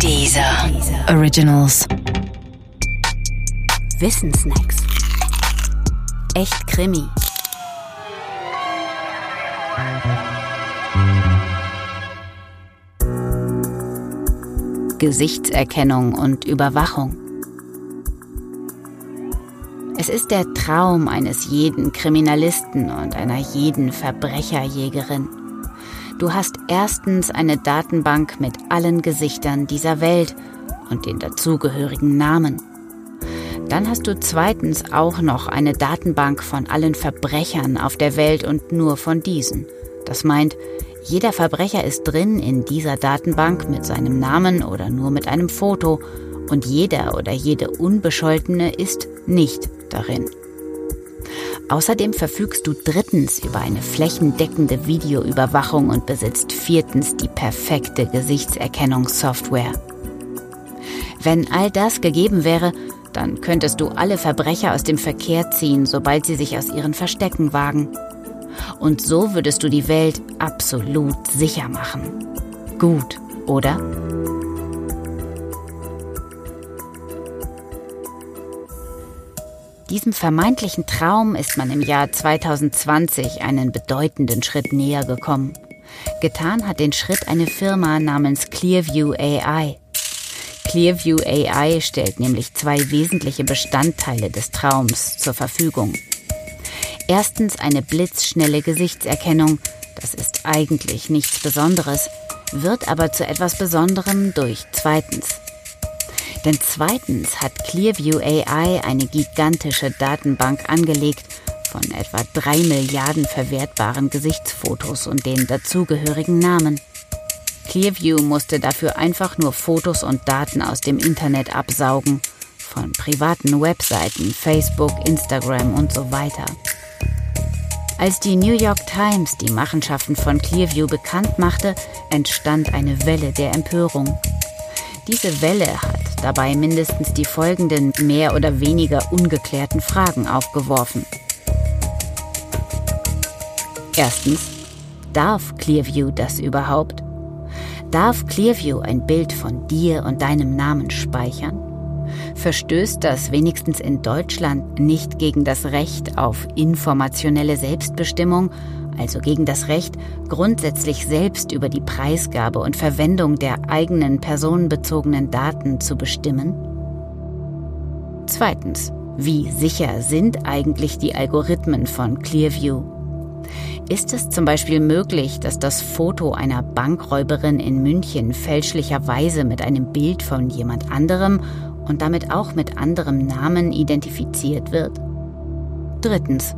Dieser Originals. Wissensnacks. Echt Krimi. Gesichtserkennung und Überwachung. Es ist der Traum eines jeden Kriminalisten und einer jeden Verbrecherjägerin. Du hast erstens eine Datenbank mit allen Gesichtern dieser Welt und den dazugehörigen Namen. Dann hast du zweitens auch noch eine Datenbank von allen Verbrechern auf der Welt und nur von diesen. Das meint, jeder Verbrecher ist drin in dieser Datenbank mit seinem Namen oder nur mit einem Foto und jeder oder jede Unbescholtene ist nicht darin. Außerdem verfügst du drittens über eine flächendeckende Videoüberwachung und besitzt viertens die perfekte Gesichtserkennungssoftware. Wenn all das gegeben wäre, dann könntest du alle Verbrecher aus dem Verkehr ziehen, sobald sie sich aus ihren Verstecken wagen. Und so würdest du die Welt absolut sicher machen. Gut, oder? Diesem vermeintlichen Traum ist man im Jahr 2020 einen bedeutenden Schritt näher gekommen. Getan hat den Schritt eine Firma namens Clearview AI. Clearview AI stellt nämlich zwei wesentliche Bestandteile des Traums zur Verfügung. Erstens eine blitzschnelle Gesichtserkennung, das ist eigentlich nichts Besonderes, wird aber zu etwas Besonderem durch zweitens denn zweitens hat Clearview AI eine gigantische Datenbank angelegt von etwa drei Milliarden verwertbaren Gesichtsfotos und den dazugehörigen Namen. Clearview musste dafür einfach nur Fotos und Daten aus dem Internet absaugen, von privaten Webseiten, Facebook, Instagram und so weiter. Als die New York Times die Machenschaften von Clearview bekannt machte, entstand eine Welle der Empörung. Diese Welle hat dabei mindestens die folgenden mehr oder weniger ungeklärten Fragen aufgeworfen. Erstens, darf Clearview das überhaupt? Darf Clearview ein Bild von dir und deinem Namen speichern? Verstößt das wenigstens in Deutschland nicht gegen das Recht auf informationelle Selbstbestimmung also gegen das Recht, grundsätzlich selbst über die Preisgabe und Verwendung der eigenen personenbezogenen Daten zu bestimmen? Zweitens, wie sicher sind eigentlich die Algorithmen von Clearview? Ist es zum Beispiel möglich, dass das Foto einer Bankräuberin in München fälschlicherweise mit einem Bild von jemand anderem und damit auch mit anderem Namen identifiziert wird? Drittens,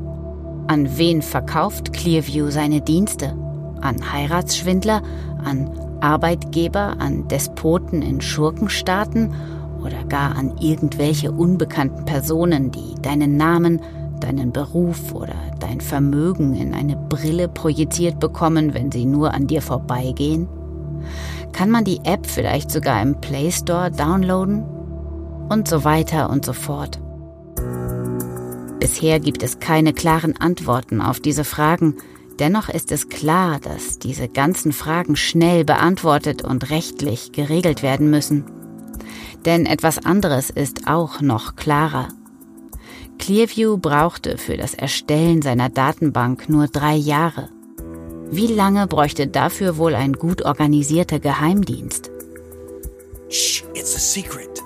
an wen verkauft Clearview seine Dienste? An Heiratsschwindler? An Arbeitgeber? An Despoten in Schurkenstaaten? Oder gar an irgendwelche unbekannten Personen, die deinen Namen, deinen Beruf oder dein Vermögen in eine Brille projiziert bekommen, wenn sie nur an dir vorbeigehen? Kann man die App vielleicht sogar im Play Store downloaden? Und so weiter und so fort. Bisher gibt es keine klaren Antworten auf diese Fragen, dennoch ist es klar, dass diese ganzen Fragen schnell beantwortet und rechtlich geregelt werden müssen. Denn etwas anderes ist auch noch klarer. Clearview brauchte für das Erstellen seiner Datenbank nur drei Jahre. Wie lange bräuchte dafür wohl ein gut organisierter Geheimdienst? Shh, it's a secret.